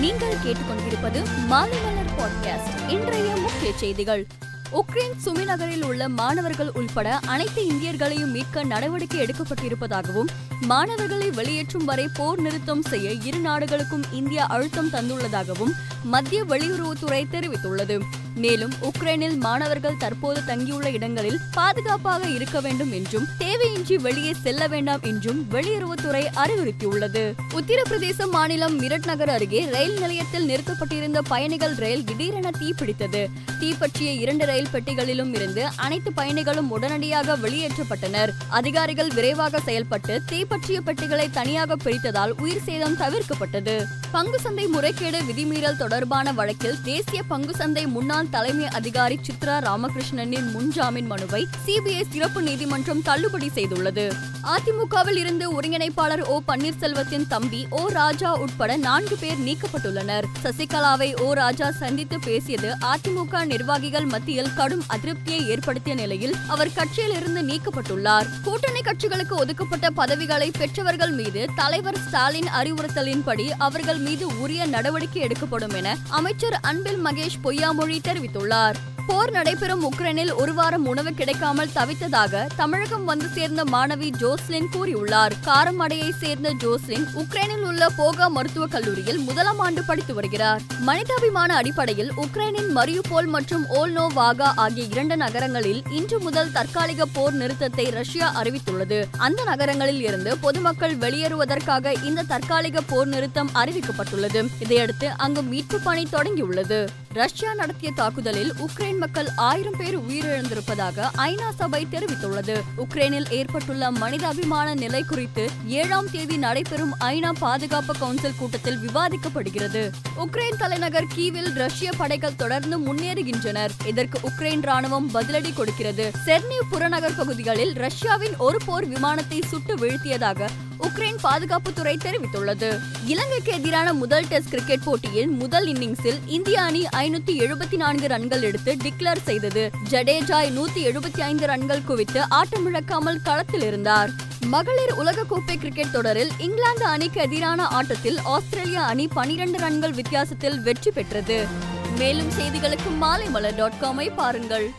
நீங்கள் கேட்டுக்கொண்டிருப்பது மாலைமலர் பாட்காஸ்ட் இன்றைய முக்கிய செய்திகள். உக்ரைன் சுமி நகரில் உள்ள மாணவர்கள் உள்பட அனைத்து இந்தியர்களையும் மீட்க நடவடிக்கை எடுக்கப்பட்டிருப்பதாகவும் மாணவர்களை வெளியேற்றும் வரை போர் நிறுத்தம் செய்ய இரு நாடுகளுக்கும் இந்தியா அழுத்தம் தந்துள்ளதாகவும் மத்திய வெளியுறவுத்துறை தெரிவித்துள்ளது. மேலும் உக்ரைனில் மாணவர்கள் தற்போது தங்கியுள்ள இடங்களில் பாதுகாப்பாக இருக்க வேண்டும் என்றும் தேவையின்றி வெளியே செல்ல வேண்டாம் என்றும் வெளியுறவுத்துறை அறிவுறுத்தியுள்ளது. உத்தரப்பிரதேச மாநிலம் மிரட் நகர் அருகே ரயில் நிலையத்தில் நிறுத்தப்பட்டிருந்த பயணிகள் ரயில் திடீரென தீப்பிடித்தது. தீப்பற்றிய இரண்டு ரயில் பெட்டிகளிலும் இருந்து அனைத்து பயணிகளும் உடனடியாக வெளியேற்றப்பட்டனர். அதிகாரிகள் விரைவாக செயல்பட்டு தீப்பற்றிய பெட்டிகளை தனியாக பிரித்ததால் உயிர் சேதம் தவிர்க்கப்பட்டது. பங்கு சந்தை முறைகேடு விதிமீறல் தொடர்பான வழக்கில் தேசிய பங்கு சந்தை முன்னாள் தலைமை அதிகாரி சித்ரா ராமகிருஷ்ணனின் முன்ஜாமீன் மனுவை சிபிஐ சிறப்பு நீதிமன்றம் தள்ளுபடி செய்துள்ளது. அதிமுகவில் இருந்து ஒருங்கிணைப்பாளர் ஓ பன்னீர்செல்வத்தின் தம்பி ஓ ராஜா உட்பட நான்கு பேர் நீக்கப்பட்டுள்ளனர். சசிகலாவை ஓ ராஜா சந்தித்து பேசியது அதிமுக நிர்வாகிகள் மத்தியில் கடும் அதிருப்தியை ஏற்படுத்திய நிலையில் அவர் கட்சியில் இருந்து நீக்கப்பட்டுள்ளார். கூட்டணி கட்சிகளுக்கு ஒதுக்கப்பட்ட பதவிகளை பெற்றவர்கள் மீது தலைவர் ஸ்டாலின் அறிவுறுத்தலின்படி அவர்கள் மீது உரிய நடவடிக்கை எடுக்கப்படும் என அமைச்சர் அன்பில் மகேஷ் பொய்யாமொழி தெரிவித்துள்ளார். போர் நடைபெறும் உக்ரைனில் ஒரு வாரம் உணவு கிடைக்காமல் தவித்ததாக தமிழகம் வந்து சேர்ந்த மாணவி ஜோஸ்லின் கூறியுள்ளார். காரமடையை சேர்ந்த ஜோஸ்லின் உக்ரைனில் உள்ள போகா மருத்துவக் கல்லூரியில் முதலாம் ஆண்டு படித்து வருகிறார். மனிதாபிமான அடிப்படையில் உக்ரைனின் மரியுபோல் மற்றும் ஓல்னோ வாகா ஆகிய இரண்டு நகரங்களில் இன்று முதல் தற்காலிக போர் நிறுத்தத்தை ரஷ்யா அறிவித்துள்ளது. அந்த நகரங்களில் இருந்து பொதுமக்கள் வெளியேறுவதற்காக இந்த தற்காலிக போர் நிறுத்தம் அறிவிக்கப்பட்டுள்ளது. இதையடுத்து அங்கு மீட்பு பணி தொடங்கியுள்ளது. ரஷ்யா நடத்திய தாக்குதலில் உக்ரைன் மக்கள் ஆயிரம் பேர் உயிரிழந்திருப்பதாக ஐநா சபை தெரிவித்துள்ளது. உக்ரைனில் ஏற்பட்டுள்ள மனிதாபிமான நிலை குறித்து ஏழாம் தேதி நடைபெறும் ஐநா பாதுகாப்பு கவுன்சில் கூட்டத்தில் விவாதிக்கப்படுகிறது. உக்ரைன் தலைநகர் கீவில் ரஷ்ய படைகள் தொடர்ந்து முன்னேறுகின்றனர். இதற்கு உக்ரைன் ராணுவம் பதிலடி கொடுக்கிறது. செர்னிவ் புறநகர் பகுதிகளில் ரஷ்யாவின் ஒரு போர் விமானத்தை சுட்டு வீழ்த்தியதாக உக்ரைன் பாதுகாப்புத்துறை தெரிவித்துள்ளது. இலங்கைக்கு எதிரான முதல் டெஸ்ட் கிரிக்கெட் போட்டியின் முதல் இன்னிங்ஸில் இந்திய அணி ஐநூத்தி எழுபத்தி நான்கு ரன்கள் எடுத்து டிக்ளேர் செய்தது. ஜடேஜாய் நூத்தி எழுபத்தி ஐந்து ரன்கள் குவித்து ஆட்டமிழக்காமல் களத்தில் இருந்தார். மகளிர் உலகக்கோப்பை கிரிக்கெட் தொடரில் இங்கிலாந்து அணிக்கு எதிரான ஆட்டத்தில் ஆஸ்திரேலியா அணி பனிரெண்டு ரன்கள் வித்தியாசத்தில் வெற்றி பெற்றது. மேலும் செய்திகளுக்கு மாலை மலர் டாட் காமை பாருங்கள்.